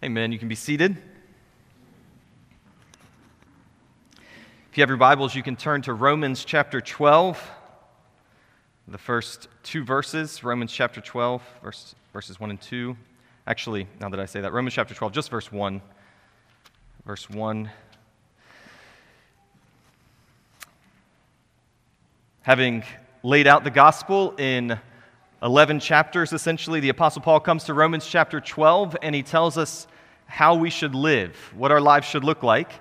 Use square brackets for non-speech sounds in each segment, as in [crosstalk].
Amen. You can be seated. If you have your Bibles, you can turn to Romans chapter 12, the first two verses. Romans chapter 12, verse, verses 1 and 2. Actually, now that I say that, Romans chapter 12, just verse 1. Verse 1. Having laid out the gospel in 11 chapters, essentially, the Apostle Paul comes to Romans chapter 12 and he tells us how we should live, what our lives should look like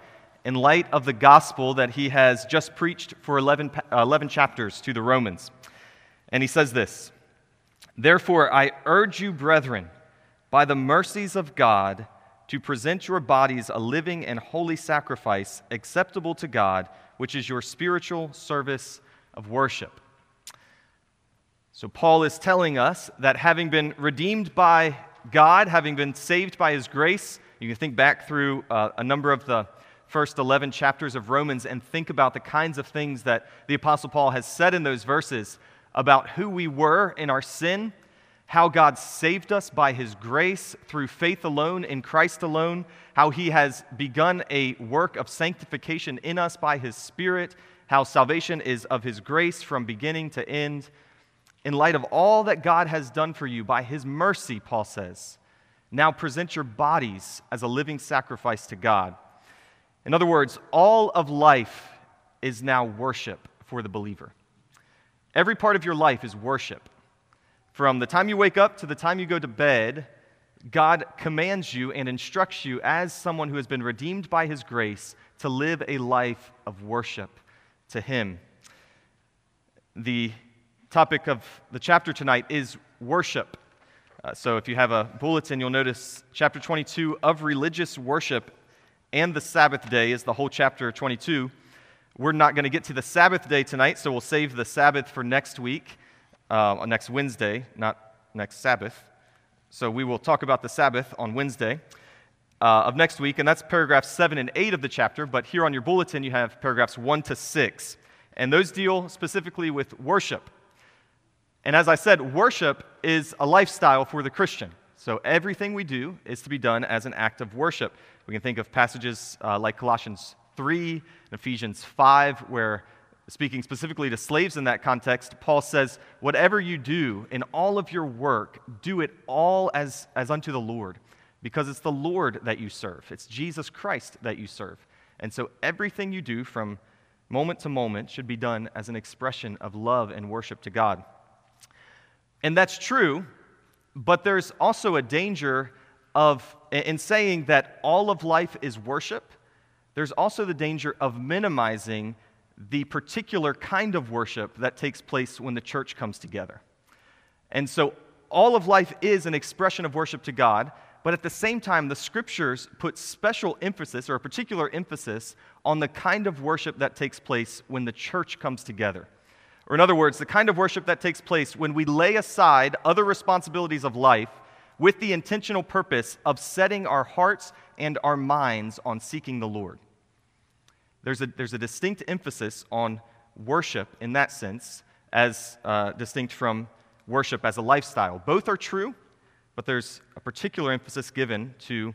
in light of the gospel that he has just preached for 11, uh, 11 chapters to the Romans. And he says this Therefore, I urge you, brethren, by the mercies of God, to present your bodies a living and holy sacrifice acceptable to God, which is your spiritual service of worship. So, Paul is telling us that having been redeemed by God, having been saved by his grace, you can think back through uh, a number of the first 11 chapters of Romans and think about the kinds of things that the Apostle Paul has said in those verses about who we were in our sin, how God saved us by his grace through faith alone in Christ alone, how he has begun a work of sanctification in us by his Spirit, how salvation is of his grace from beginning to end in light of all that God has done for you by his mercy, Paul says, now present your bodies as a living sacrifice to God. In other words, all of life is now worship for the believer. Every part of your life is worship. From the time you wake up to the time you go to bed, God commands you and instructs you as someone who has been redeemed by his grace to live a life of worship to him. The topic of the chapter tonight is worship. Uh, so if you have a bulletin, you'll notice chapter 22 of religious worship and the Sabbath day is the whole chapter 22. We're not going to get to the Sabbath day tonight, so we'll save the Sabbath for next week, uh, next Wednesday, not next Sabbath. So we will talk about the Sabbath on Wednesday uh, of next week, and that's paragraphs 7 and 8 of the chapter. But here on your bulletin, you have paragraphs 1 to 6. And those deal specifically with worship. And as I said, worship is a lifestyle for the Christian. So everything we do is to be done as an act of worship. We can think of passages uh, like Colossians 3 and Ephesians 5, where speaking specifically to slaves in that context, Paul says, Whatever you do in all of your work, do it all as, as unto the Lord, because it's the Lord that you serve. It's Jesus Christ that you serve. And so everything you do from moment to moment should be done as an expression of love and worship to God. And that's true, but there's also a danger of, in saying that all of life is worship, there's also the danger of minimizing the particular kind of worship that takes place when the church comes together. And so all of life is an expression of worship to God, but at the same time, the scriptures put special emphasis or a particular emphasis on the kind of worship that takes place when the church comes together. Or, in other words, the kind of worship that takes place when we lay aside other responsibilities of life with the intentional purpose of setting our hearts and our minds on seeking the Lord. There's a, there's a distinct emphasis on worship in that sense, as uh, distinct from worship as a lifestyle. Both are true, but there's a particular emphasis given to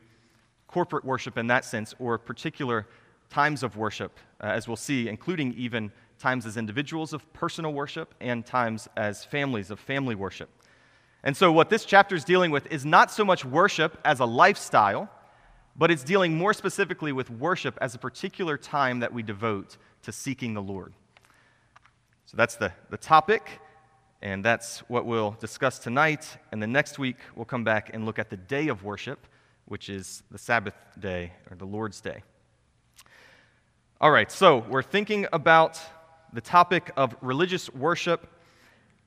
corporate worship in that sense, or particular times of worship, uh, as we'll see, including even times as individuals of personal worship and times as families of family worship. And so, what this chapter is dealing with is not so much worship as a lifestyle, but it's dealing more specifically with worship as a particular time that we devote to seeking the Lord. So, that's the, the topic, and that's what we'll discuss tonight. And the next week, we'll come back and look at the day of worship, which is the Sabbath day or the Lord's day. All right, so we're thinking about the topic of religious worship.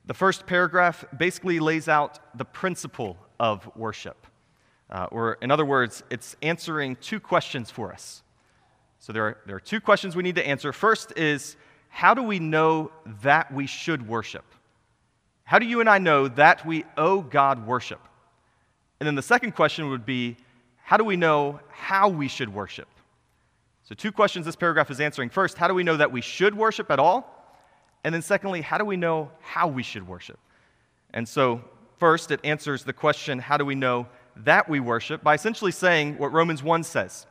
The first paragraph basically lays out the principle of worship. Uh, or, in other words, it's answering two questions for us. So, there are, there are two questions we need to answer. First is how do we know that we should worship? How do you and I know that we owe God worship? And then the second question would be how do we know how we should worship? So, two questions this paragraph is answering. First, how do we know that we should worship at all? And then, secondly, how do we know how we should worship? And so, first, it answers the question how do we know that we worship by essentially saying what Romans 1 says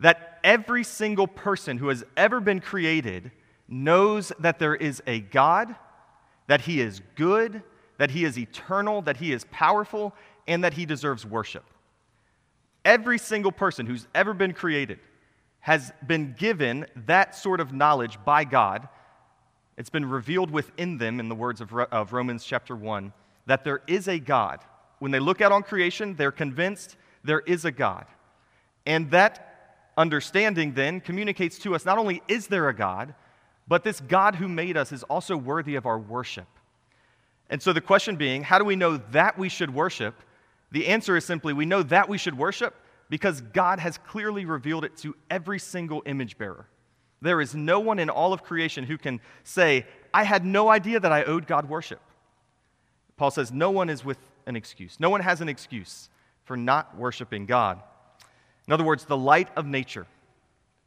that every single person who has ever been created knows that there is a God, that he is good, that he is eternal, that he is powerful, and that he deserves worship. Every single person who's ever been created has been given that sort of knowledge by God. It's been revealed within them, in the words of, of Romans chapter 1, that there is a God. When they look out on creation, they're convinced there is a God. And that understanding then communicates to us not only is there a God, but this God who made us is also worthy of our worship. And so the question being, how do we know that we should worship? The answer is simply we know that we should worship because God has clearly revealed it to every single image bearer. There is no one in all of creation who can say, I had no idea that I owed God worship. Paul says, No one is with an excuse. No one has an excuse for not worshiping God. In other words, the light of nature,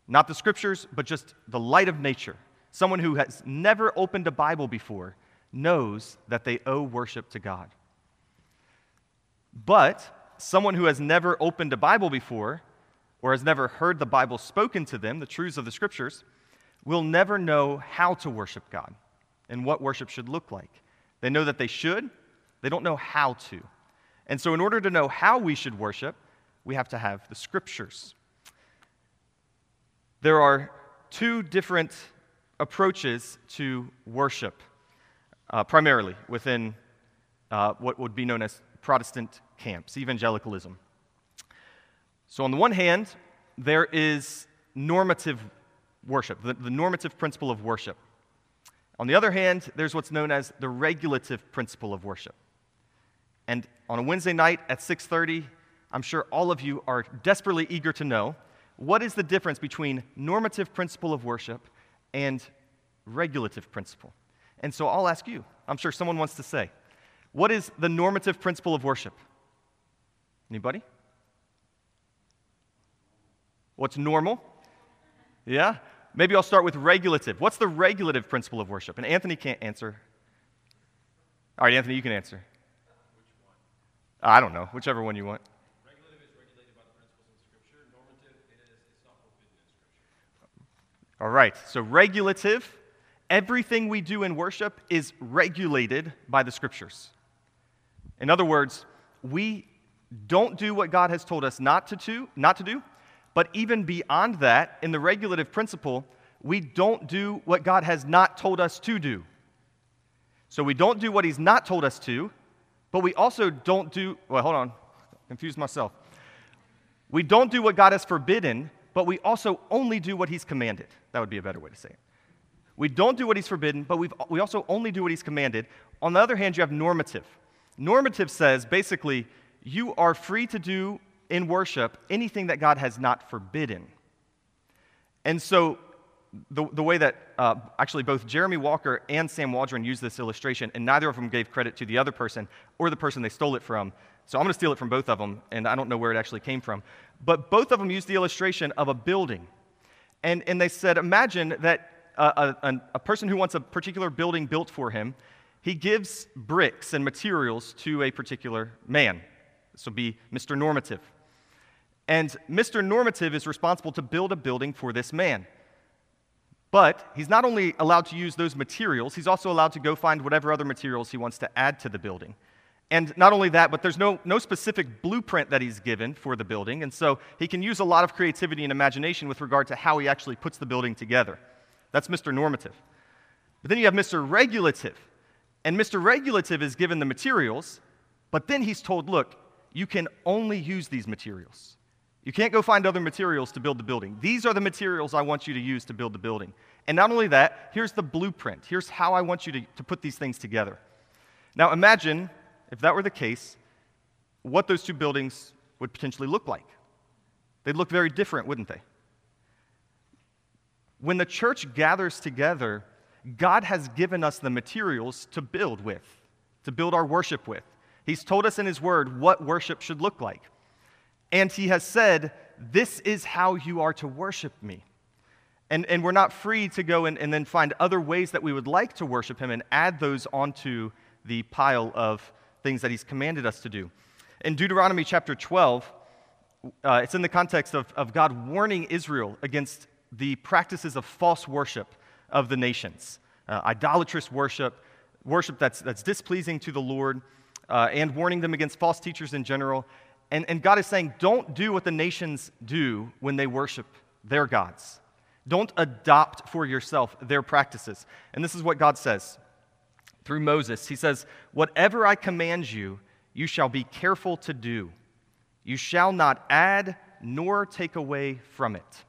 not the scriptures, but just the light of nature. Someone who has never opened a Bible before knows that they owe worship to God. But someone who has never opened a Bible before or has never heard the Bible spoken to them, the truths of the scriptures, will never know how to worship God and what worship should look like. They know that they should, they don't know how to. And so, in order to know how we should worship, we have to have the scriptures. There are two different approaches to worship, uh, primarily within uh, what would be known as Protestant camps, evangelicalism. So, on the one hand, there is normative worship, the, the normative principle of worship. On the other hand, there's what's known as the regulative principle of worship. And on a Wednesday night at 6:30, I'm sure all of you are desperately eager to know what is the difference between normative principle of worship and regulative principle. And so I'll ask you. I'm sure someone wants to say, what is the normative principle of worship? Anybody? What's normal? Yeah? Maybe I'll start with regulative. What's the regulative principle of worship? And Anthony can't answer. All right, Anthony, you can answer. I don't know, whichever one you want. Regulative is regulated by the principles in Scripture. Normative is it's not forbidden in Scripture. All right, so regulative, everything we do in worship is regulated by the Scriptures. In other words, we don't do what God has told us not to do, not to do, but even beyond that, in the regulative principle, we don't do what God has not told us to do. So we don't do what He's not told us to, but we also don't do, well, hold on, confused myself. We don't do what God has forbidden, but we also only do what He's commanded. That would be a better way to say it. We don't do what He's forbidden, but we we also only do what He's commanded. On the other hand, you have normative. Normative says basically, you are free to do in worship anything that God has not forbidden. And so, the, the way that uh, actually both Jeremy Walker and Sam Waldron used this illustration, and neither of them gave credit to the other person or the person they stole it from. So I'm going to steal it from both of them, and I don't know where it actually came from. But both of them used the illustration of a building. And, and they said, imagine that a, a, a person who wants a particular building built for him, he gives bricks and materials to a particular man. This will be Mr. Normative. And Mr. Normative is responsible to build a building for this man. But he's not only allowed to use those materials, he's also allowed to go find whatever other materials he wants to add to the building. And not only that, but there's no, no specific blueprint that he's given for the building. And so he can use a lot of creativity and imagination with regard to how he actually puts the building together. That's Mr. Normative. But then you have Mr. Regulative. And Mr. Regulative is given the materials, but then he's told, look, you can only use these materials. You can't go find other materials to build the building. These are the materials I want you to use to build the building. And not only that, here's the blueprint. Here's how I want you to, to put these things together. Now, imagine, if that were the case, what those two buildings would potentially look like. They'd look very different, wouldn't they? When the church gathers together, God has given us the materials to build with, to build our worship with. He's told us in His Word what worship should look like. And He has said, This is how you are to worship me. And, and we're not free to go and, and then find other ways that we would like to worship Him and add those onto the pile of things that He's commanded us to do. In Deuteronomy chapter 12, uh, it's in the context of, of God warning Israel against the practices of false worship of the nations, uh, idolatrous worship, worship that's, that's displeasing to the Lord, uh, and warning them against false teachers in general. And, and God is saying, don't do what the nations do when they worship their gods. Don't adopt for yourself their practices. And this is what God says through Moses. He says, Whatever I command you, you shall be careful to do. You shall not add nor take away from it.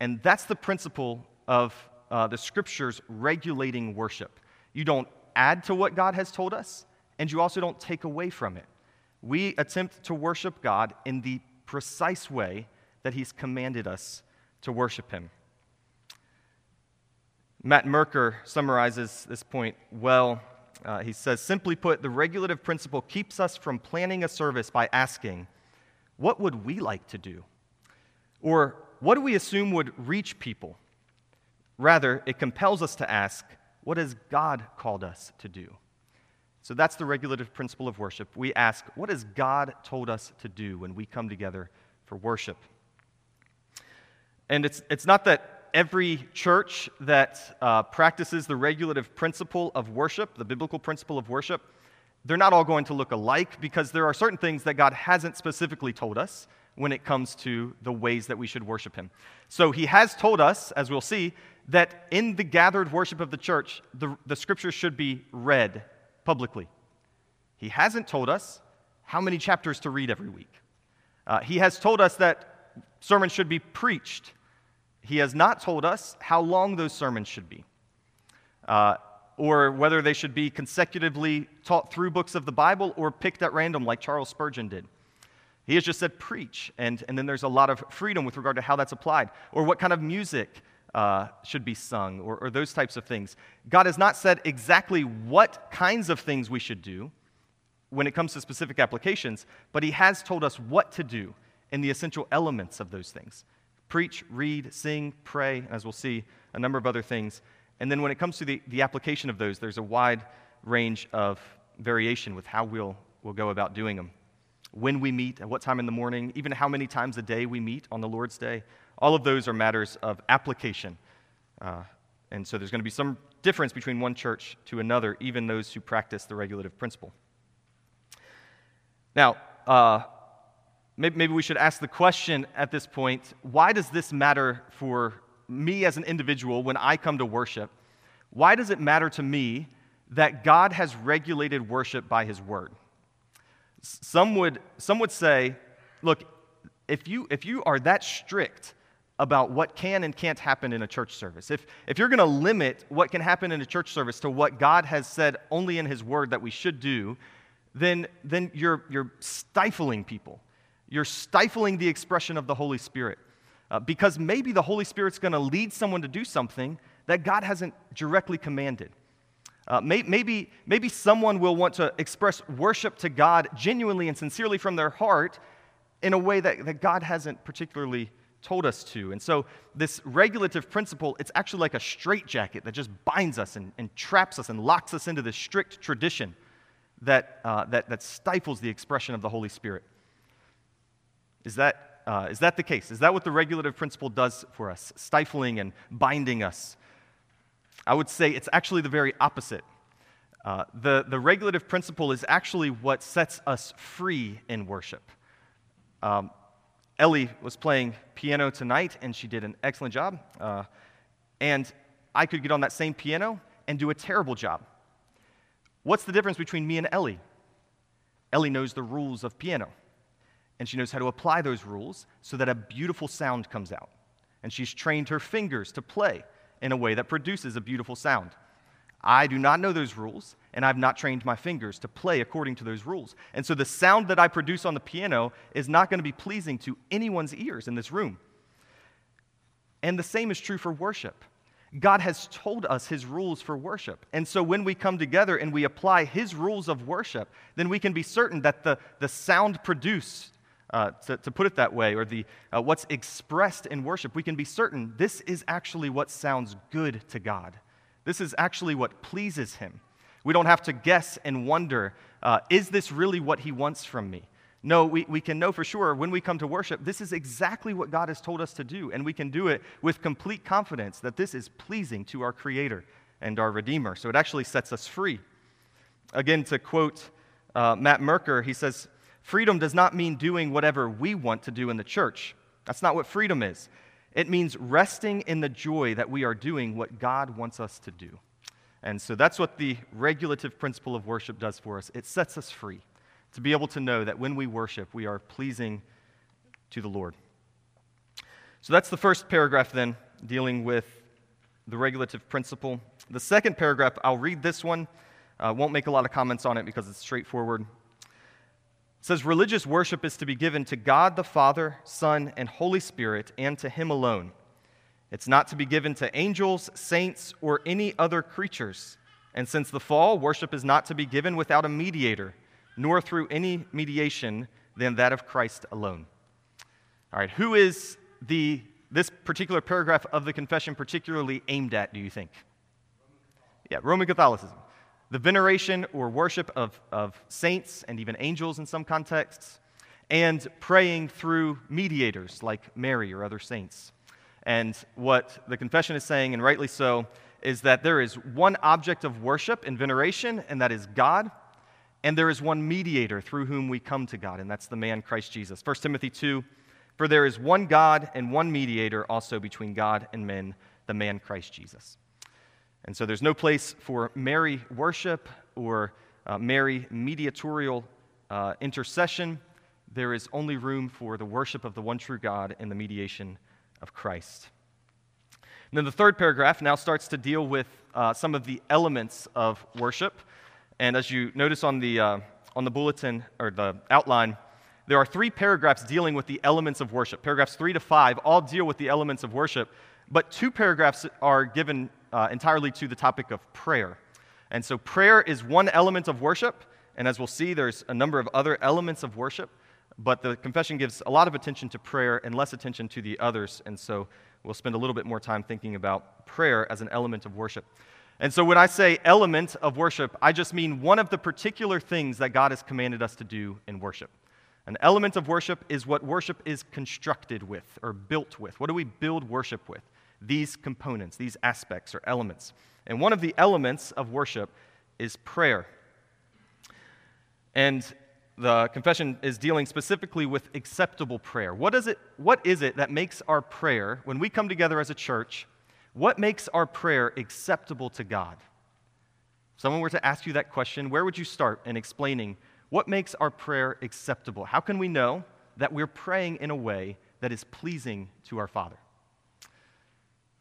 And that's the principle of uh, the scriptures regulating worship. You don't add to what God has told us, and you also don't take away from it. We attempt to worship God in the precise way that He's commanded us to worship Him. Matt Merker summarizes this point well. Uh, he says, simply put, the regulative principle keeps us from planning a service by asking, what would we like to do? Or what do we assume would reach people? Rather, it compels us to ask, what has God called us to do? So that's the regulative principle of worship. We ask, what has God told us to do when we come together for worship? And it's, it's not that every church that uh, practices the regulative principle of worship, the biblical principle of worship, they're not all going to look alike because there are certain things that God hasn't specifically told us when it comes to the ways that we should worship Him. So He has told us, as we'll see, that in the gathered worship of the church, the, the scriptures should be read publicly. He hasn't told us how many chapters to read every week. Uh, he has told us that sermons should be preached. He has not told us how long those sermons should be. Uh, or whether they should be consecutively taught through books of the Bible or picked at random like Charles Spurgeon did. He has just said preach, and, and then there's a lot of freedom with regard to how that's applied, or what kind of music uh, should be sung, or, or those types of things. God has not said exactly what kinds of things we should do when it comes to specific applications, but He has told us what to do in the essential elements of those things preach, read, sing, pray, as we'll see, a number of other things. And then when it comes to the, the application of those, there's a wide range of variation with how we'll, we'll go about doing them. When we meet, at what time in the morning, even how many times a day we meet on the Lord's Day, all of those are matters of application. Uh, and so there's going to be some difference between one church to another, even those who practice the regulative principle. Now, uh, maybe, maybe we should ask the question at this point why does this matter for me as an individual when I come to worship, why does it matter to me that God has regulated worship by his word? Some would, some would say, look, if you, if you are that strict about what can and can't happen in a church service, if, if you're going to limit what can happen in a church service to what God has said only in his word that we should do, then, then you're, you're stifling people. You're stifling the expression of the Holy Spirit. Uh, because maybe the Holy Spirit's going to lead someone to do something that God hasn't directly commanded. Uh, may, maybe, maybe someone will want to express worship to God genuinely and sincerely from their heart in a way that, that God hasn't particularly told us to. And so, this regulative principle, it's actually like a straitjacket that just binds us and, and traps us and locks us into this strict tradition that, uh, that, that stifles the expression of the Holy Spirit. Is that uh, is that the case? Is that what the regulative principle does for us, stifling and binding us? I would say it's actually the very opposite. Uh, the, the regulative principle is actually what sets us free in worship. Um, Ellie was playing piano tonight, and she did an excellent job. Uh, and I could get on that same piano and do a terrible job. What's the difference between me and Ellie? Ellie knows the rules of piano and she knows how to apply those rules so that a beautiful sound comes out. And she's trained her fingers to play in a way that produces a beautiful sound. I do not know those rules, and I've not trained my fingers to play according to those rules. And so the sound that I produce on the piano is not going to be pleasing to anyone's ears in this room. And the same is true for worship. God has told us his rules for worship. And so when we come together and we apply his rules of worship, then we can be certain that the, the sound produced uh, to, to, put it that way, or the, uh, what's expressed in worship, we can be certain this is actually what sounds good to God. This is actually what pleases Him. We don't have to guess and wonder uh, is this really what He wants from me? No, we, we can know for sure when we come to worship, this is exactly what God has told us to do, and we can do it with complete confidence that this is pleasing to our Creator and our Redeemer. So it actually sets us free. Again, to quote uh, Matt Merker, he says, Freedom does not mean doing whatever we want to do in the church. That's not what freedom is. It means resting in the joy that we are doing what God wants us to do. And so that's what the regulative principle of worship does for us. It sets us free to be able to know that when we worship, we are pleasing to the Lord. So that's the first paragraph, then, dealing with the regulative principle. The second paragraph, I'll read this one. I uh, won't make a lot of comments on it because it's straightforward. Says, Religious worship is to be given to God the Father, Son, and Holy Spirit, and to Him alone. It's not to be given to angels, saints, or any other creatures. And since the fall, worship is not to be given without a mediator, nor through any mediation than that of Christ alone. All right, who is the this particular paragraph of the confession particularly aimed at, do you think? Yeah, Roman Catholicism the veneration or worship of, of saints and even angels in some contexts, and praying through mediators like Mary or other saints. And what the confession is saying, and rightly so, is that there is one object of worship and veneration, and that is God, and there is one mediator through whom we come to God, and that's the man Christ Jesus. 1 Timothy 2 For there is one God and one mediator also between God and men, the man Christ Jesus. And so there's no place for Mary worship or uh, Mary mediatorial uh, intercession. There is only room for the worship of the one true God and the mediation of Christ. And then the third paragraph now starts to deal with uh, some of the elements of worship. And as you notice on the, uh, on the bulletin or the outline, there are three paragraphs dealing with the elements of worship. Paragraphs three to five all deal with the elements of worship, but two paragraphs are given uh, entirely to the topic of prayer. And so, prayer is one element of worship. And as we'll see, there's a number of other elements of worship. But the confession gives a lot of attention to prayer and less attention to the others. And so, we'll spend a little bit more time thinking about prayer as an element of worship. And so, when I say element of worship, I just mean one of the particular things that God has commanded us to do in worship. An element of worship is what worship is constructed with or built with. What do we build worship with? These components, these aspects or elements. And one of the elements of worship is prayer. And the confession is dealing specifically with acceptable prayer. What is it, what is it that makes our prayer, when we come together as a church, what makes our prayer acceptable to God? If someone were to ask you that question, where would you start in explaining what makes our prayer acceptable? How can we know that we're praying in a way that is pleasing to our Father?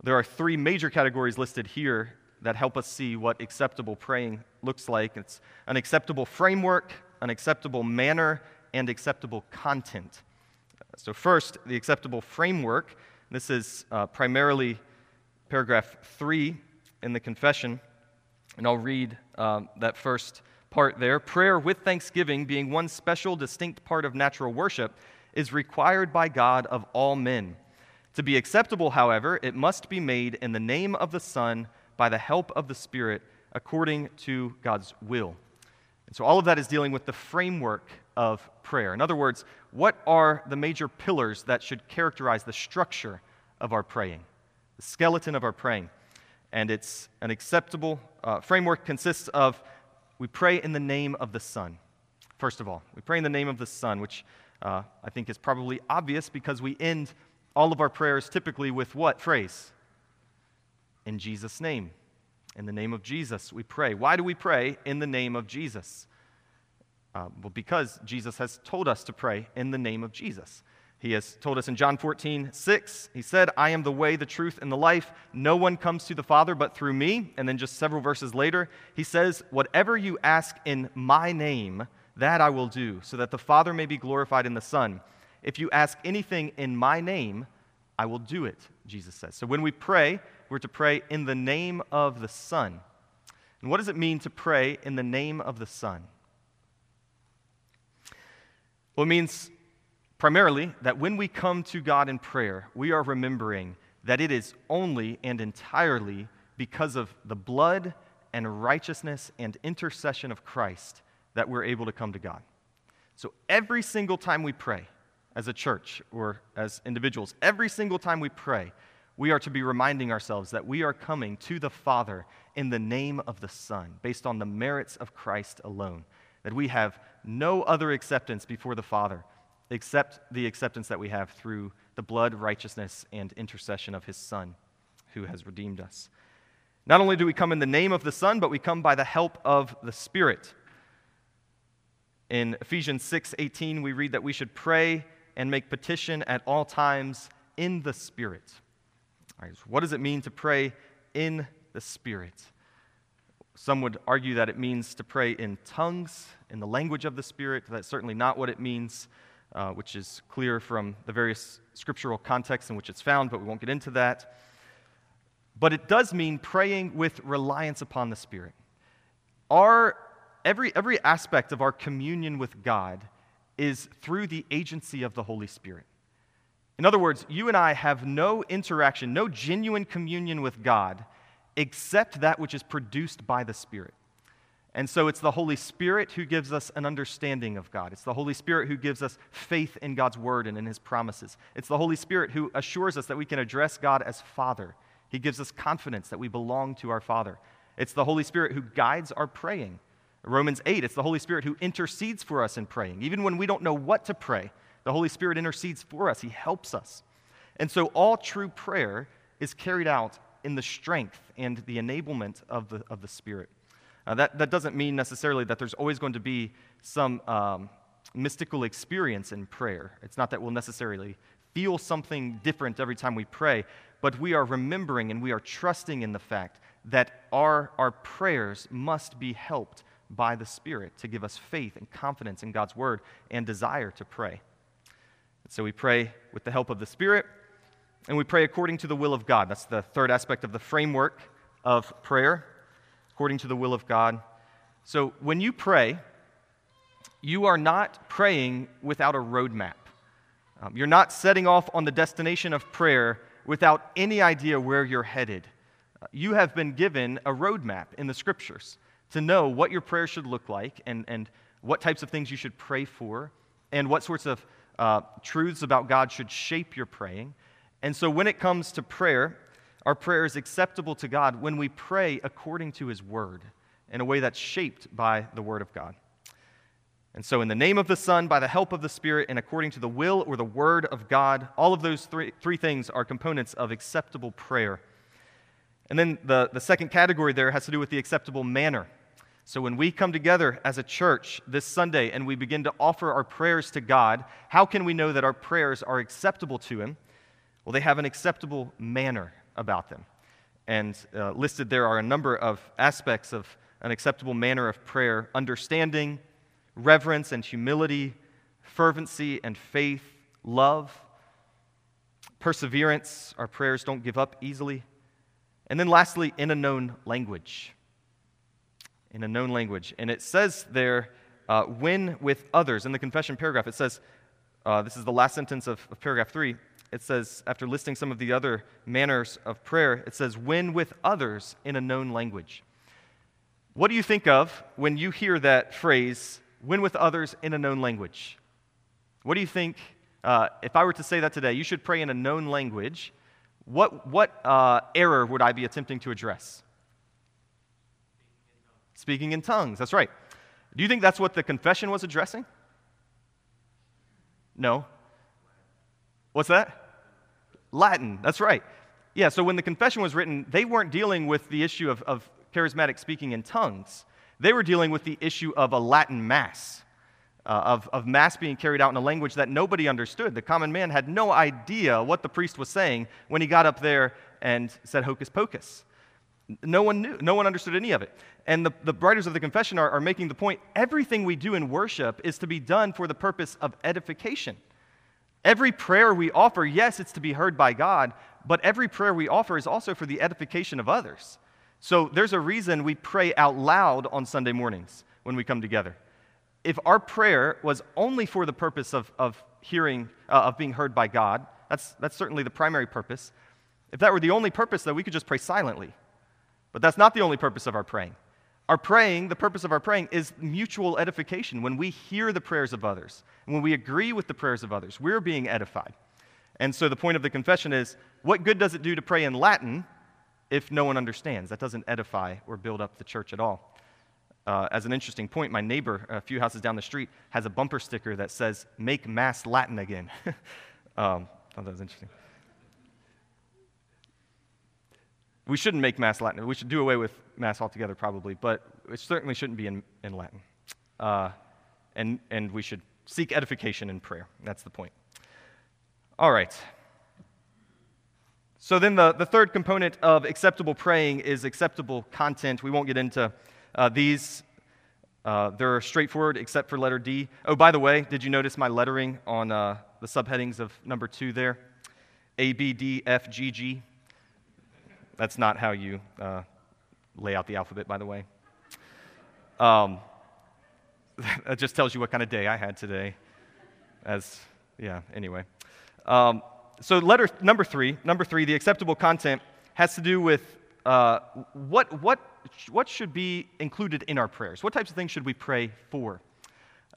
There are three major categories listed here that help us see what acceptable praying looks like it's an acceptable framework, an acceptable manner, and acceptable content. So, first, the acceptable framework. This is uh, primarily paragraph three in the confession, and I'll read um, that first part there. Prayer with thanksgiving, being one special, distinct part of natural worship, is required by God of all men to be acceptable, however, it must be made in the name of the Son by the help of the Spirit according to God's will. And so all of that is dealing with the framework of prayer. In other words, what are the major pillars that should characterize the structure of our praying, the skeleton of our praying? And it's an acceptable uh, framework consists of we pray in the name of the Son. First of all, we pray in the name of the Son, which uh, I think is probably obvious because we end all of our prayers typically with what phrase? In Jesus' name. In the name of Jesus, we pray. Why do we pray in the name of Jesus? Uh, well, because Jesus has told us to pray in the name of Jesus. He has told us in John 14, 6, He said, I am the way, the truth, and the life. No one comes to the Father but through me. And then just several verses later, He says, Whatever you ask in my name, that I will do, so that the Father may be glorified in the Son. If you ask anything in my name, I will do it, Jesus says. So when we pray, we're to pray in the name of the Son. And what does it mean to pray in the name of the Son? Well, it means primarily that when we come to God in prayer, we are remembering that it is only and entirely because of the blood and righteousness and intercession of Christ that we're able to come to God. So every single time we pray, as a church or as individuals, every single time we pray, we are to be reminding ourselves that we are coming to the Father in the name of the Son, based on the merits of Christ alone. That we have no other acceptance before the Father except the acceptance that we have through the blood, righteousness, and intercession of His Son who has redeemed us. Not only do we come in the name of the Son, but we come by the help of the Spirit. In Ephesians 6:18 we read that we should pray and make petition at all times in the Spirit. All right, so what does it mean to pray in the Spirit? Some would argue that it means to pray in tongues, in the language of the Spirit. That's certainly not what it means, uh, which is clear from the various scriptural contexts in which it's found, but we won't get into that. But it does mean praying with reliance upon the Spirit. Our, every, every aspect of our communion with God is through the agency of the Holy Spirit. In other words, you and I have no interaction, no genuine communion with God except that which is produced by the Spirit. And so it's the Holy Spirit who gives us an understanding of God. It's the Holy Spirit who gives us faith in God's word and in his promises. It's the Holy Spirit who assures us that we can address God as Father. He gives us confidence that we belong to our Father. It's the Holy Spirit who guides our praying. Romans 8, it's the Holy Spirit who intercedes for us in praying. Even when we don't know what to pray, the Holy Spirit intercedes for us, He helps us. And so all true prayer is carried out in the strength and the enablement of the, of the Spirit. Uh, that, that doesn't mean necessarily that there's always going to be some um, mystical experience in prayer. It's not that we'll necessarily feel something different every time we pray, but we are remembering and we are trusting in the fact that our, our prayers must be helped by the Spirit to give us faith and confidence in God's Word and desire to pray. And So we pray with the help of the Spirit, and we pray according to the will of God. That's the third aspect of the framework of prayer, according to the will of God. So when you pray, you are not praying without a roadmap. Um, you're not setting off on the destination of prayer without any idea where you're headed. Uh, you have been given a roadmap in the scriptures to know what your prayer should look like and, and what types of things you should pray for and what sorts of uh, truths about God should shape your praying. And so when it comes to prayer, our prayer is acceptable to God when we pray according to His Word in a way that's shaped by the Word of God. And so, in the name of the Son, by the help of the Spirit, and according to the will or the Word of God, all of those three, three things are components of acceptable prayer. And then the, the second category there has to do with the acceptable manner. So, when we come together as a church this Sunday and we begin to offer our prayers to God, how can we know that our prayers are acceptable to Him? Well, they have an acceptable manner about them. And uh, listed there are a number of aspects of an acceptable manner of prayer understanding, reverence and humility, fervency and faith, love, perseverance. Our prayers don't give up easily. And then lastly, in a known language in a known language. And it says there, uh, when with others, in the confession paragraph, it says, uh, this is the last sentence of, of paragraph three. It says, after listing some of the other manners of prayer, it says, when with others in a known language. What do you think of when you hear that phrase, when with others in a known language? What do you think, uh, if I were to say that today, you should pray in a known language, what, what uh, error would I be attempting to address? Speaking in tongues, that's right. Do you think that's what the confession was addressing? No. What's that? Latin, that's right. Yeah, so when the confession was written, they weren't dealing with the issue of, of charismatic speaking in tongues. They were dealing with the issue of a Latin Mass, uh, of, of Mass being carried out in a language that nobody understood. The common man had no idea what the priest was saying when he got up there and said hocus pocus. No one knew. No one understood any of it. And the, the writers of the confession are, are making the point everything we do in worship is to be done for the purpose of edification. Every prayer we offer, yes, it's to be heard by God, but every prayer we offer is also for the edification of others. So there's a reason we pray out loud on Sunday mornings when we come together. If our prayer was only for the purpose of, of hearing, uh, of being heard by God, that's, that's certainly the primary purpose. If that were the only purpose, though, we could just pray silently. But that's not the only purpose of our praying. Our praying, the purpose of our praying, is mutual edification. When we hear the prayers of others, and when we agree with the prayers of others, we're being edified. And so the point of the confession is what good does it do to pray in Latin if no one understands? That doesn't edify or build up the church at all. Uh, as an interesting point, my neighbor, a few houses down the street, has a bumper sticker that says, Make Mass Latin again. [laughs] um, thought that was interesting. We shouldn't make Mass Latin. We should do away with Mass altogether, probably, but it certainly shouldn't be in, in Latin. Uh, and, and we should seek edification in prayer. That's the point. All right. So then the, the third component of acceptable praying is acceptable content. We won't get into uh, these. Uh, they're straightforward except for letter D. Oh, by the way, did you notice my lettering on uh, the subheadings of number two there? A, B, D, F, G, G. That's not how you uh, lay out the alphabet, by the way. Um, [laughs] that just tells you what kind of day I had today. As, yeah, anyway. Um, so, letter number three, number three, the acceptable content has to do with uh, what, what, what should be included in our prayers. What types of things should we pray for?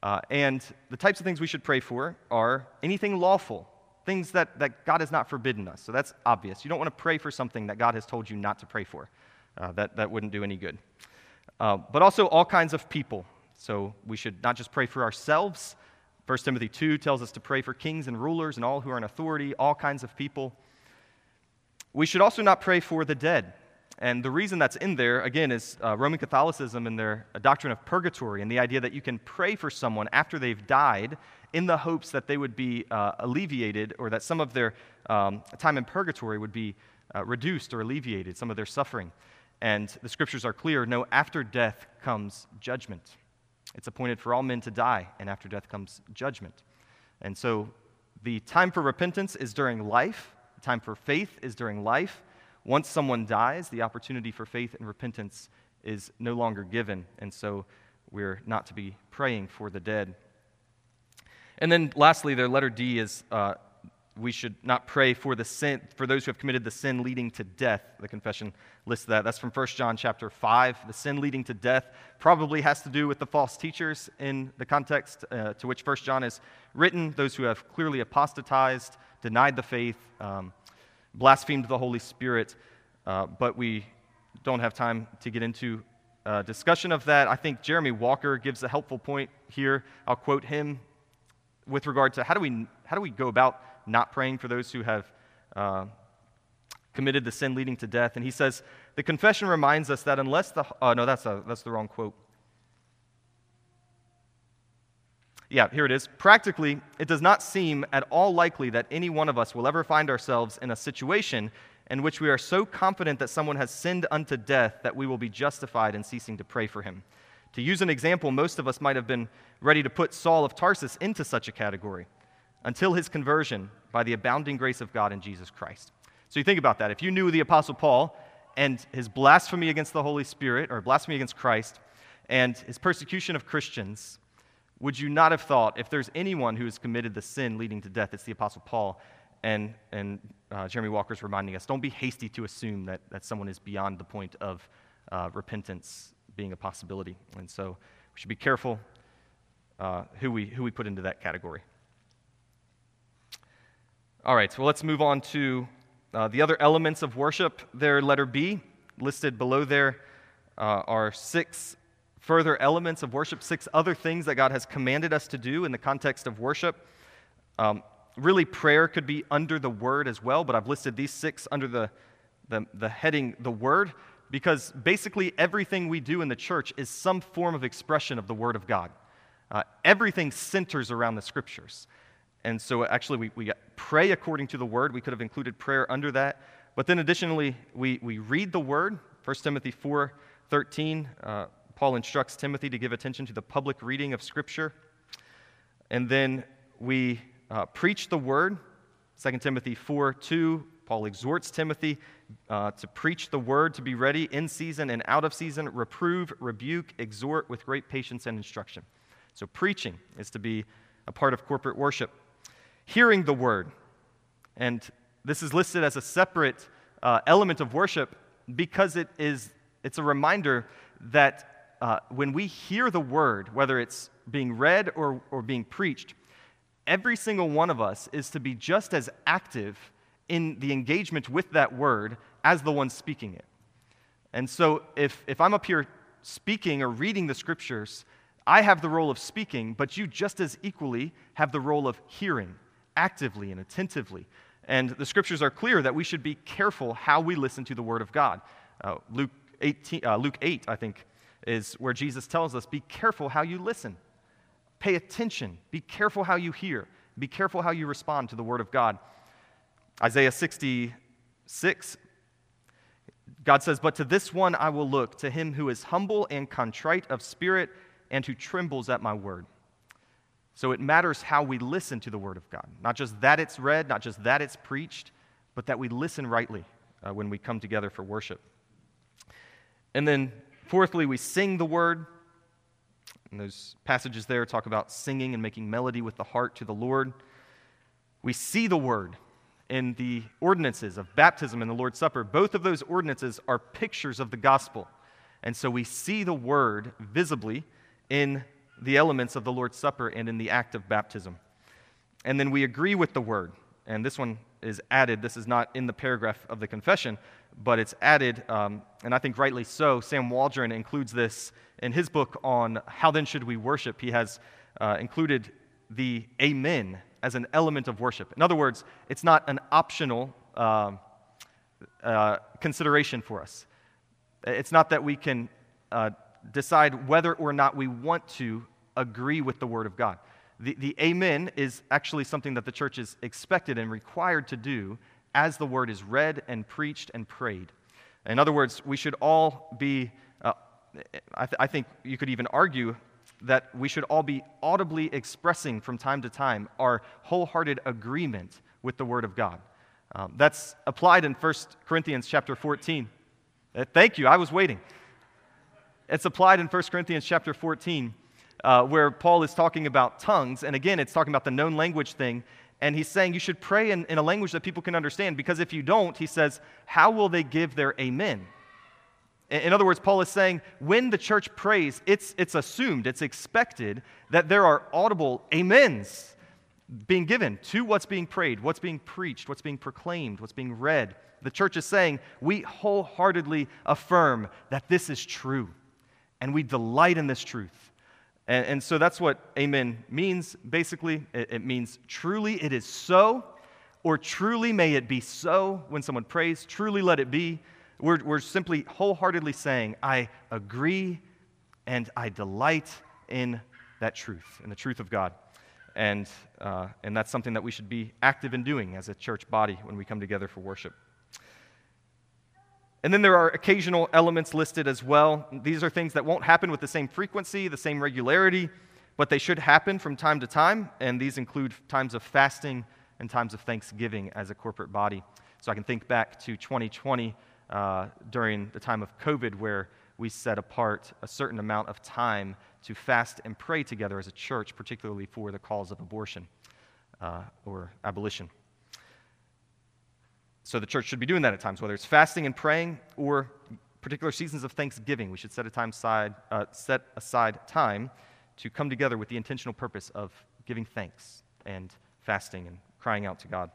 Uh, and the types of things we should pray for are anything lawful, things that, that God has not forbidden us. So that's obvious. You don't want to pray for something that God has told you not to pray for. Uh, that, that wouldn't do any good. Uh, but also all kinds of people. So we should not just pray for ourselves. 1 Timothy 2 tells us to pray for kings and rulers and all who are in authority, all kinds of people. We should also not pray for the dead. And the reason that's in there, again, is uh, Roman Catholicism and their doctrine of purgatory and the idea that you can pray for someone after they've died in the hopes that they would be uh, alleviated or that some of their um, time in purgatory would be uh, reduced or alleviated, some of their suffering. And the scriptures are clear no, after death comes judgment. It's appointed for all men to die, and after death comes judgment. And so the time for repentance is during life, the time for faith is during life. Once someone dies, the opportunity for faith and repentance is no longer given, and so we're not to be praying for the dead. And then lastly, their letter D is uh, we should not pray for the sin for those who have committed the sin leading to death. The confession lists that. That's from 1 John chapter 5. The sin leading to death probably has to do with the false teachers in the context uh, to which 1 John is written, those who have clearly apostatized, denied the faith, um, blasphemed the Holy Spirit. Uh, but we don't have time to get into a discussion of that. I think Jeremy Walker gives a helpful point here. I'll quote him with regard to how do we, how do we go about not praying for those who have uh, committed the sin leading to death. And he says, the confession reminds us that unless the. Oh, no, that's, a, that's the wrong quote. Yeah, here it is. Practically, it does not seem at all likely that any one of us will ever find ourselves in a situation in which we are so confident that someone has sinned unto death that we will be justified in ceasing to pray for him. To use an example, most of us might have been ready to put Saul of Tarsus into such a category until his conversion by the abounding grace of God in Jesus Christ. So you think about that. If you knew the Apostle Paul and his blasphemy against the Holy Spirit, or blasphemy against Christ, and his persecution of Christians, would you not have thought, if there's anyone who has committed the sin leading to death, it's the Apostle Paul? And, and uh, Jeremy Walker's reminding us don't be hasty to assume that, that someone is beyond the point of uh, repentance being a possibility. And so we should be careful uh, who, we, who we put into that category. All right, so let's move on to uh, the other elements of worship. There, letter B, listed below there, uh, are six further elements of worship, six other things that God has commanded us to do in the context of worship. Um, really, prayer could be under the word as well, but I've listed these six under the, the, the heading the word because basically everything we do in the church is some form of expression of the word of God. Uh, everything centers around the scriptures. And so, actually, we, we pray according to the word. We could have included prayer under that. But then, additionally, we, we read the word. 1 Timothy 4 13, uh, Paul instructs Timothy to give attention to the public reading of Scripture. And then we uh, preach the word. 2 Timothy 4 2, Paul exhorts Timothy uh, to preach the word, to be ready in season and out of season, reprove, rebuke, exhort with great patience and instruction. So, preaching is to be a part of corporate worship hearing the word. And this is listed as a separate uh, element of worship because it is, it's a reminder that uh, when we hear the word, whether it's being read or, or being preached, every single one of us is to be just as active in the engagement with that word as the one speaking it. And so if, if I'm up here speaking or reading the scriptures, I have the role of speaking, but you just as equally have the role of hearing actively and attentively. And the scriptures are clear that we should be careful how we listen to the word of God. Uh, Luke, 18, uh, Luke 8, I think, is where Jesus tells us be careful how you listen. Pay attention. Be careful how you hear. Be careful how you respond to the word of God. Isaiah 66, God says, But to this one I will look, to him who is humble and contrite of spirit and who trembles at my word. So it matters how we listen to the word of God. Not just that it's read, not just that it's preached, but that we listen rightly uh, when we come together for worship. And then, fourthly, we sing the word. And those passages there talk about singing and making melody with the heart to the Lord. We see the word in the ordinances of baptism and the Lord's Supper. Both of those ordinances are pictures of the gospel. And so we see the word visibly in the elements of the Lord's Supper and in the act of baptism. And then we agree with the word. And this one is added. This is not in the paragraph of the confession, but it's added, um, and I think rightly so. Sam Waldron includes this in his book on how then should we worship. He has uh, included the amen as an element of worship. In other words, it's not an optional uh, uh, consideration for us. It's not that we can uh, decide whether or not we want to agree with the Word of God. The, the amen is actually something that the church is expected and required to do as the Word is read and preached and prayed. In other words, we should all be, uh, I, th- I think you could even argue that we should all be audibly expressing from time to time our wholehearted agreement with the Word of God. Um, that's applied in 1 Corinthians chapter 14. Uh, thank you, I was waiting. It's applied in 1 Corinthians chapter 14, uh, where Paul is talking about tongues. And again, it's talking about the known language thing. And he's saying you should pray in, in a language that people can understand, because if you don't, he says, how will they give their amen? In other words, Paul is saying when the church prays, it's, it's assumed, it's expected that there are audible amens being given to what's being prayed, what's being preached, what's being proclaimed, what's being read. The church is saying we wholeheartedly affirm that this is true and we delight in this truth. And, and so that's what amen means, basically. It, it means truly it is so, or truly may it be so when someone prays, truly let it be. We're, we're simply wholeheartedly saying, I agree and I delight in that truth, in the truth of God. And, uh, and that's something that we should be active in doing as a church body when we come together for worship. And then there are occasional elements listed as well. These are things that won't happen with the same frequency, the same regularity, but they should happen from time to time. And these include times of fasting and times of thanksgiving as a corporate body. So I can think back to 2020 uh, during the time of COVID, where we set apart a certain amount of time to fast and pray together as a church, particularly for the cause of abortion uh, or abolition. So the church should be doing that at times, whether it's fasting and praying or particular seasons of thanksgiving. We should set, a time side, uh, set aside time to come together with the intentional purpose of giving thanks and fasting and crying out to God.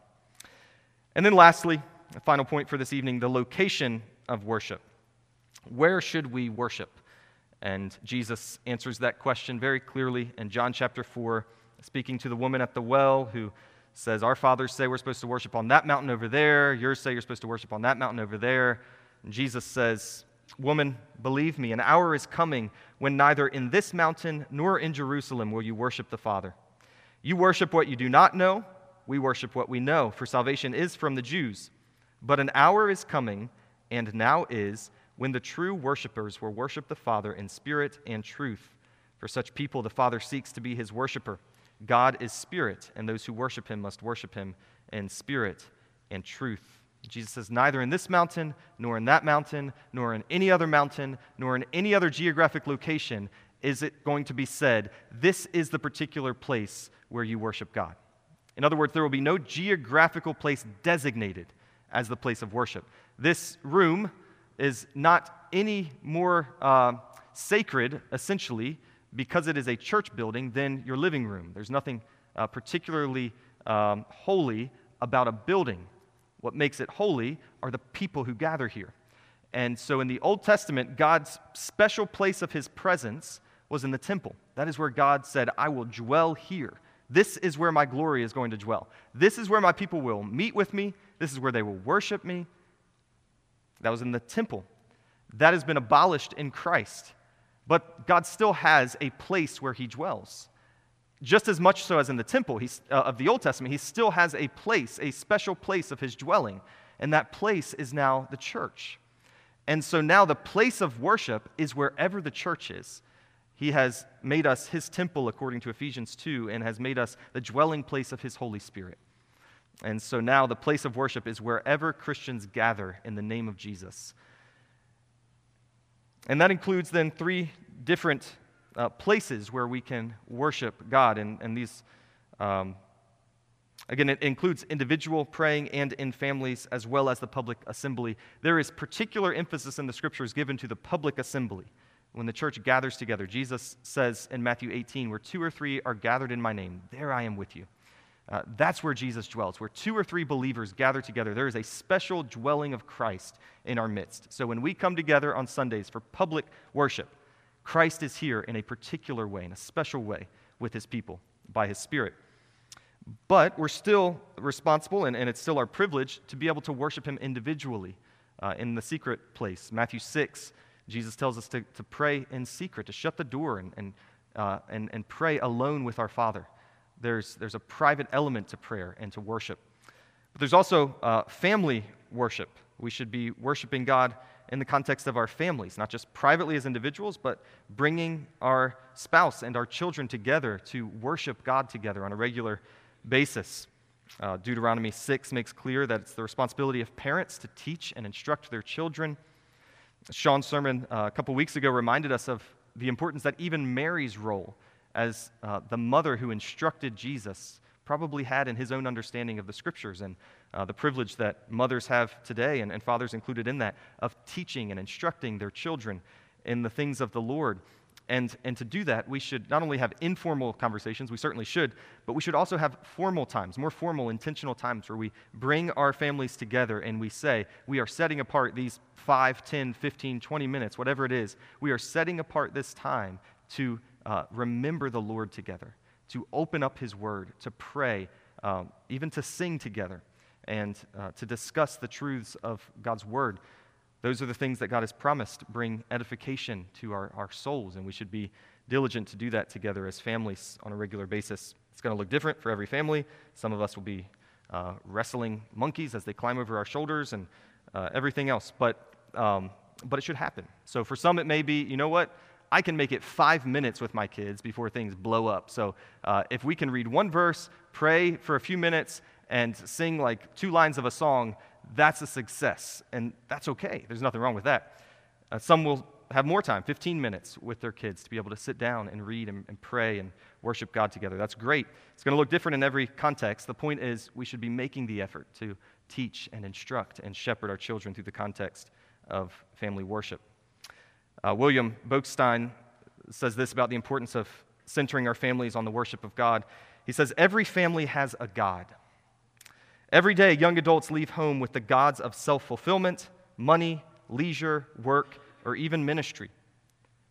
And then lastly, a final point for this evening the location of worship. Where should we worship? And Jesus answers that question very clearly in John chapter 4, speaking to the woman at the well who says, Our fathers say we're supposed to worship on that mountain over there. Yours say you're supposed to worship on that mountain over there. And Jesus says, Woman, believe me, an hour is coming when neither in this mountain nor in Jerusalem will you worship the Father. You worship what you do not know, we worship what we know, for salvation is from the Jews. But an hour is coming, and now is, when the true worshippers will worship the Father in spirit and truth. For such people, the Father seeks to be his worshiper. God is spirit, and those who worship him must worship him in spirit and truth. Jesus says, Neither in this mountain, nor in that mountain, nor in any other mountain, nor in any other geographic location is it going to be said, This is the particular place where you worship God. In other words, there will be no geographical place designated as the place of worship. This room is not any more uh, sacred, essentially, because it is a church building, than your living room. There's nothing uh, particularly um, holy about a building. What makes it holy are the people who gather here. And so in the Old Testament, God's special place of his presence was in the temple. That is where God said, I will dwell here. This is where my glory is going to dwell. This is where my people will meet with me. This is where they will worship me. That was in the temple. That has been abolished in Christ. But God still has a place where he dwells. Just as much so as in the temple uh, of the Old Testament, he still has a place, a special place of his dwelling. And that place is now the church. And so now the place of worship is wherever the church is. He has made us his temple, according to Ephesians 2, and has made us the dwelling place of his Holy Spirit. And so now the place of worship is wherever Christians gather in the name of Jesus. And that includes then three different uh, places where we can worship God. And, and these, um, again, it includes individual praying and in families as well as the public assembly. There is particular emphasis in the scriptures given to the public assembly when the church gathers together. Jesus says in Matthew 18, Where two or three are gathered in my name, there I am with you. Uh, that's where Jesus dwells. Where two or three believers gather together, there is a special dwelling of Christ in our midst. So when we come together on Sundays for public worship, Christ is here in a particular way, in a special way, with his people by his Spirit. But we're still responsible, and, and it's still our privilege to be able to worship him individually uh, in the secret place. Matthew 6, Jesus tells us to, to pray in secret, to shut the door and, and, uh, and, and pray alone with our Father. There's, there's a private element to prayer and to worship. But there's also uh, family worship. We should be worshiping God in the context of our families, not just privately as individuals, but bringing our spouse and our children together to worship God together on a regular basis. Uh, Deuteronomy 6 makes clear that it's the responsibility of parents to teach and instruct their children. Sean's sermon uh, a couple weeks ago reminded us of the importance that even Mary's role as uh, the mother who instructed Jesus probably had in his own understanding of the scriptures and uh, the privilege that mothers have today, and, and fathers included in that, of teaching and instructing their children in the things of the Lord. And, and to do that, we should not only have informal conversations, we certainly should, but we should also have formal times, more formal, intentional times where we bring our families together and we say, we are setting apart these 5, 10, 15, 20 minutes, whatever it is, we are setting apart this time to uh, remember the Lord together, to open up His Word, to pray, um, even to sing together, and uh, to discuss the truths of God's Word. Those are the things that God has promised bring edification to our, our souls, and we should be diligent to do that together as families on a regular basis. It's going to look different for every family. Some of us will be uh, wrestling monkeys as they climb over our shoulders and uh, everything else, but, um, but it should happen. So for some, it may be, you know what? I can make it five minutes with my kids before things blow up. So uh, if we can read one verse, pray for a few minutes, and sing like two lines of a song, that's a success. And that's okay. There's nothing wrong with that. Uh, some will have more time, 15 minutes with their kids to be able to sit down and read and, and pray and worship God together. That's great. It's going to look different in every context. The point is, we should be making the effort to teach and instruct and shepherd our children through the context of family worship. Uh, William Boekestein says this about the importance of centering our families on the worship of God. He says, Every family has a God. Every day, young adults leave home with the gods of self fulfillment, money, leisure, work, or even ministry.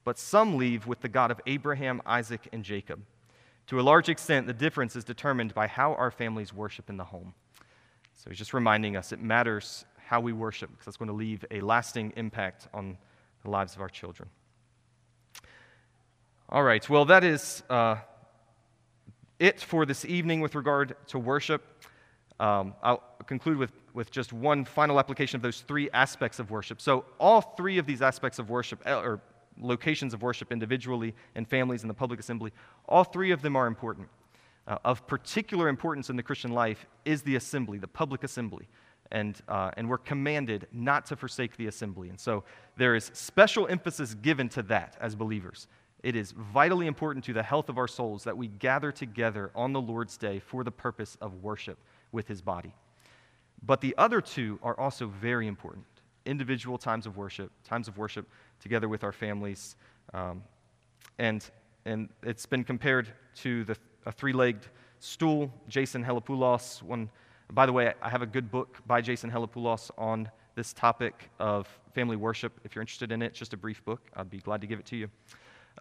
But some leave with the God of Abraham, Isaac, and Jacob. To a large extent, the difference is determined by how our families worship in the home. So he's just reminding us it matters how we worship because that's going to leave a lasting impact on the lives of our children. All right, well, that is uh, it for this evening with regard to worship. Um, I'll conclude with, with just one final application of those three aspects of worship. So, all three of these aspects of worship, eh, or locations of worship individually and families in the public assembly, all three of them are important. Uh, of particular importance in the Christian life is the assembly, the public assembly. And, uh, and we're commanded not to forsake the assembly. And so there is special emphasis given to that as believers. It is vitally important to the health of our souls that we gather together on the Lord's day for the purpose of worship with his body. But the other two are also very important individual times of worship, times of worship together with our families, Um, and, and it's been compared to the, a three legged stool. Jason Helopoulos, one, by the way, I have a good book by Jason Helopoulos on this topic of family worship. If you're interested in it, it's just a brief book. I'd be glad to give it to you.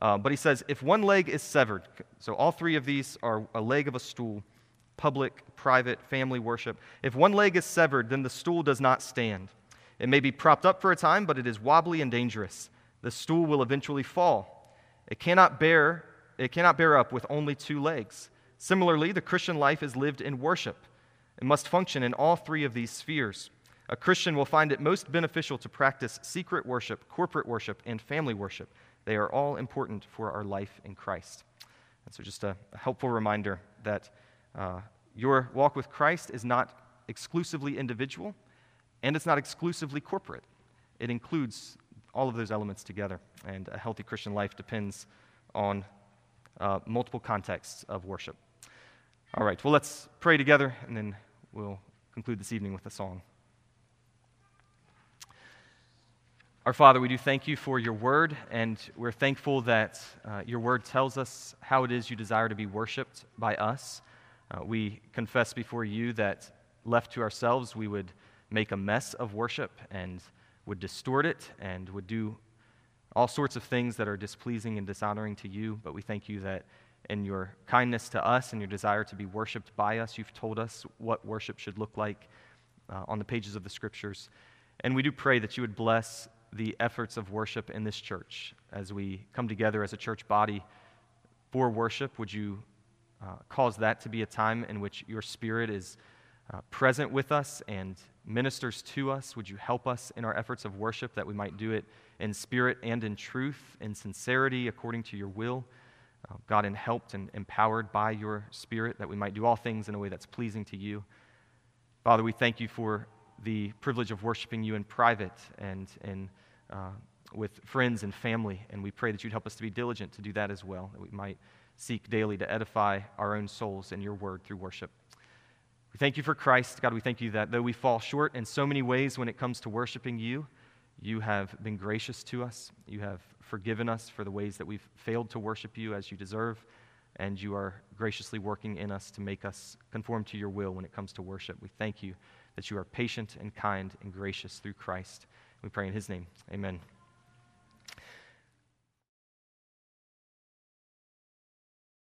Uh, but he says if one leg is severed, so all three of these are a leg of a stool public, private, family worship. If one leg is severed, then the stool does not stand. It may be propped up for a time, but it is wobbly and dangerous. The stool will eventually fall. It cannot bear, it cannot bear up with only two legs. Similarly, the Christian life is lived in worship. It must function in all three of these spheres. A Christian will find it most beneficial to practice secret worship, corporate worship, and family worship. They are all important for our life in Christ. And so, just a, a helpful reminder that uh, your walk with Christ is not exclusively individual, and it's not exclusively corporate. It includes all of those elements together. And a healthy Christian life depends on uh, multiple contexts of worship. All right, well, let's pray together, and then we'll conclude this evening with a song. Our Father, we do thank you for your word, and we're thankful that uh, your word tells us how it is you desire to be worshiped by us. Uh, we confess before you that left to ourselves, we would make a mess of worship and would distort it and would do all sorts of things that are displeasing and dishonoring to you. But we thank you that in your kindness to us and your desire to be worshiped by us, you've told us what worship should look like uh, on the pages of the scriptures. And we do pray that you would bless the efforts of worship in this church as we come together as a church body for worship. Would you uh, cause that to be a time in which your spirit is uh, present with us and ministers to us? Would you help us in our efforts of worship that we might do it in spirit and in truth, in sincerity, according to your will? Uh, God, and helped and empowered by your spirit, that we might do all things in a way that's pleasing to you. Father, we thank you for the privilege of worshiping you in private and in, uh, with friends and family, and we pray that you'd help us to be diligent to do that as well, that we might seek daily to edify our own souls in your word through worship. We thank you for Christ. God, we thank you that though we fall short in so many ways when it comes to worshiping you, you have been gracious to us. You have forgiven us for the ways that we've failed to worship you as you deserve, and you are graciously working in us to make us conform to your will when it comes to worship. We thank you that you are patient and kind and gracious through Christ. We pray in his name. Amen.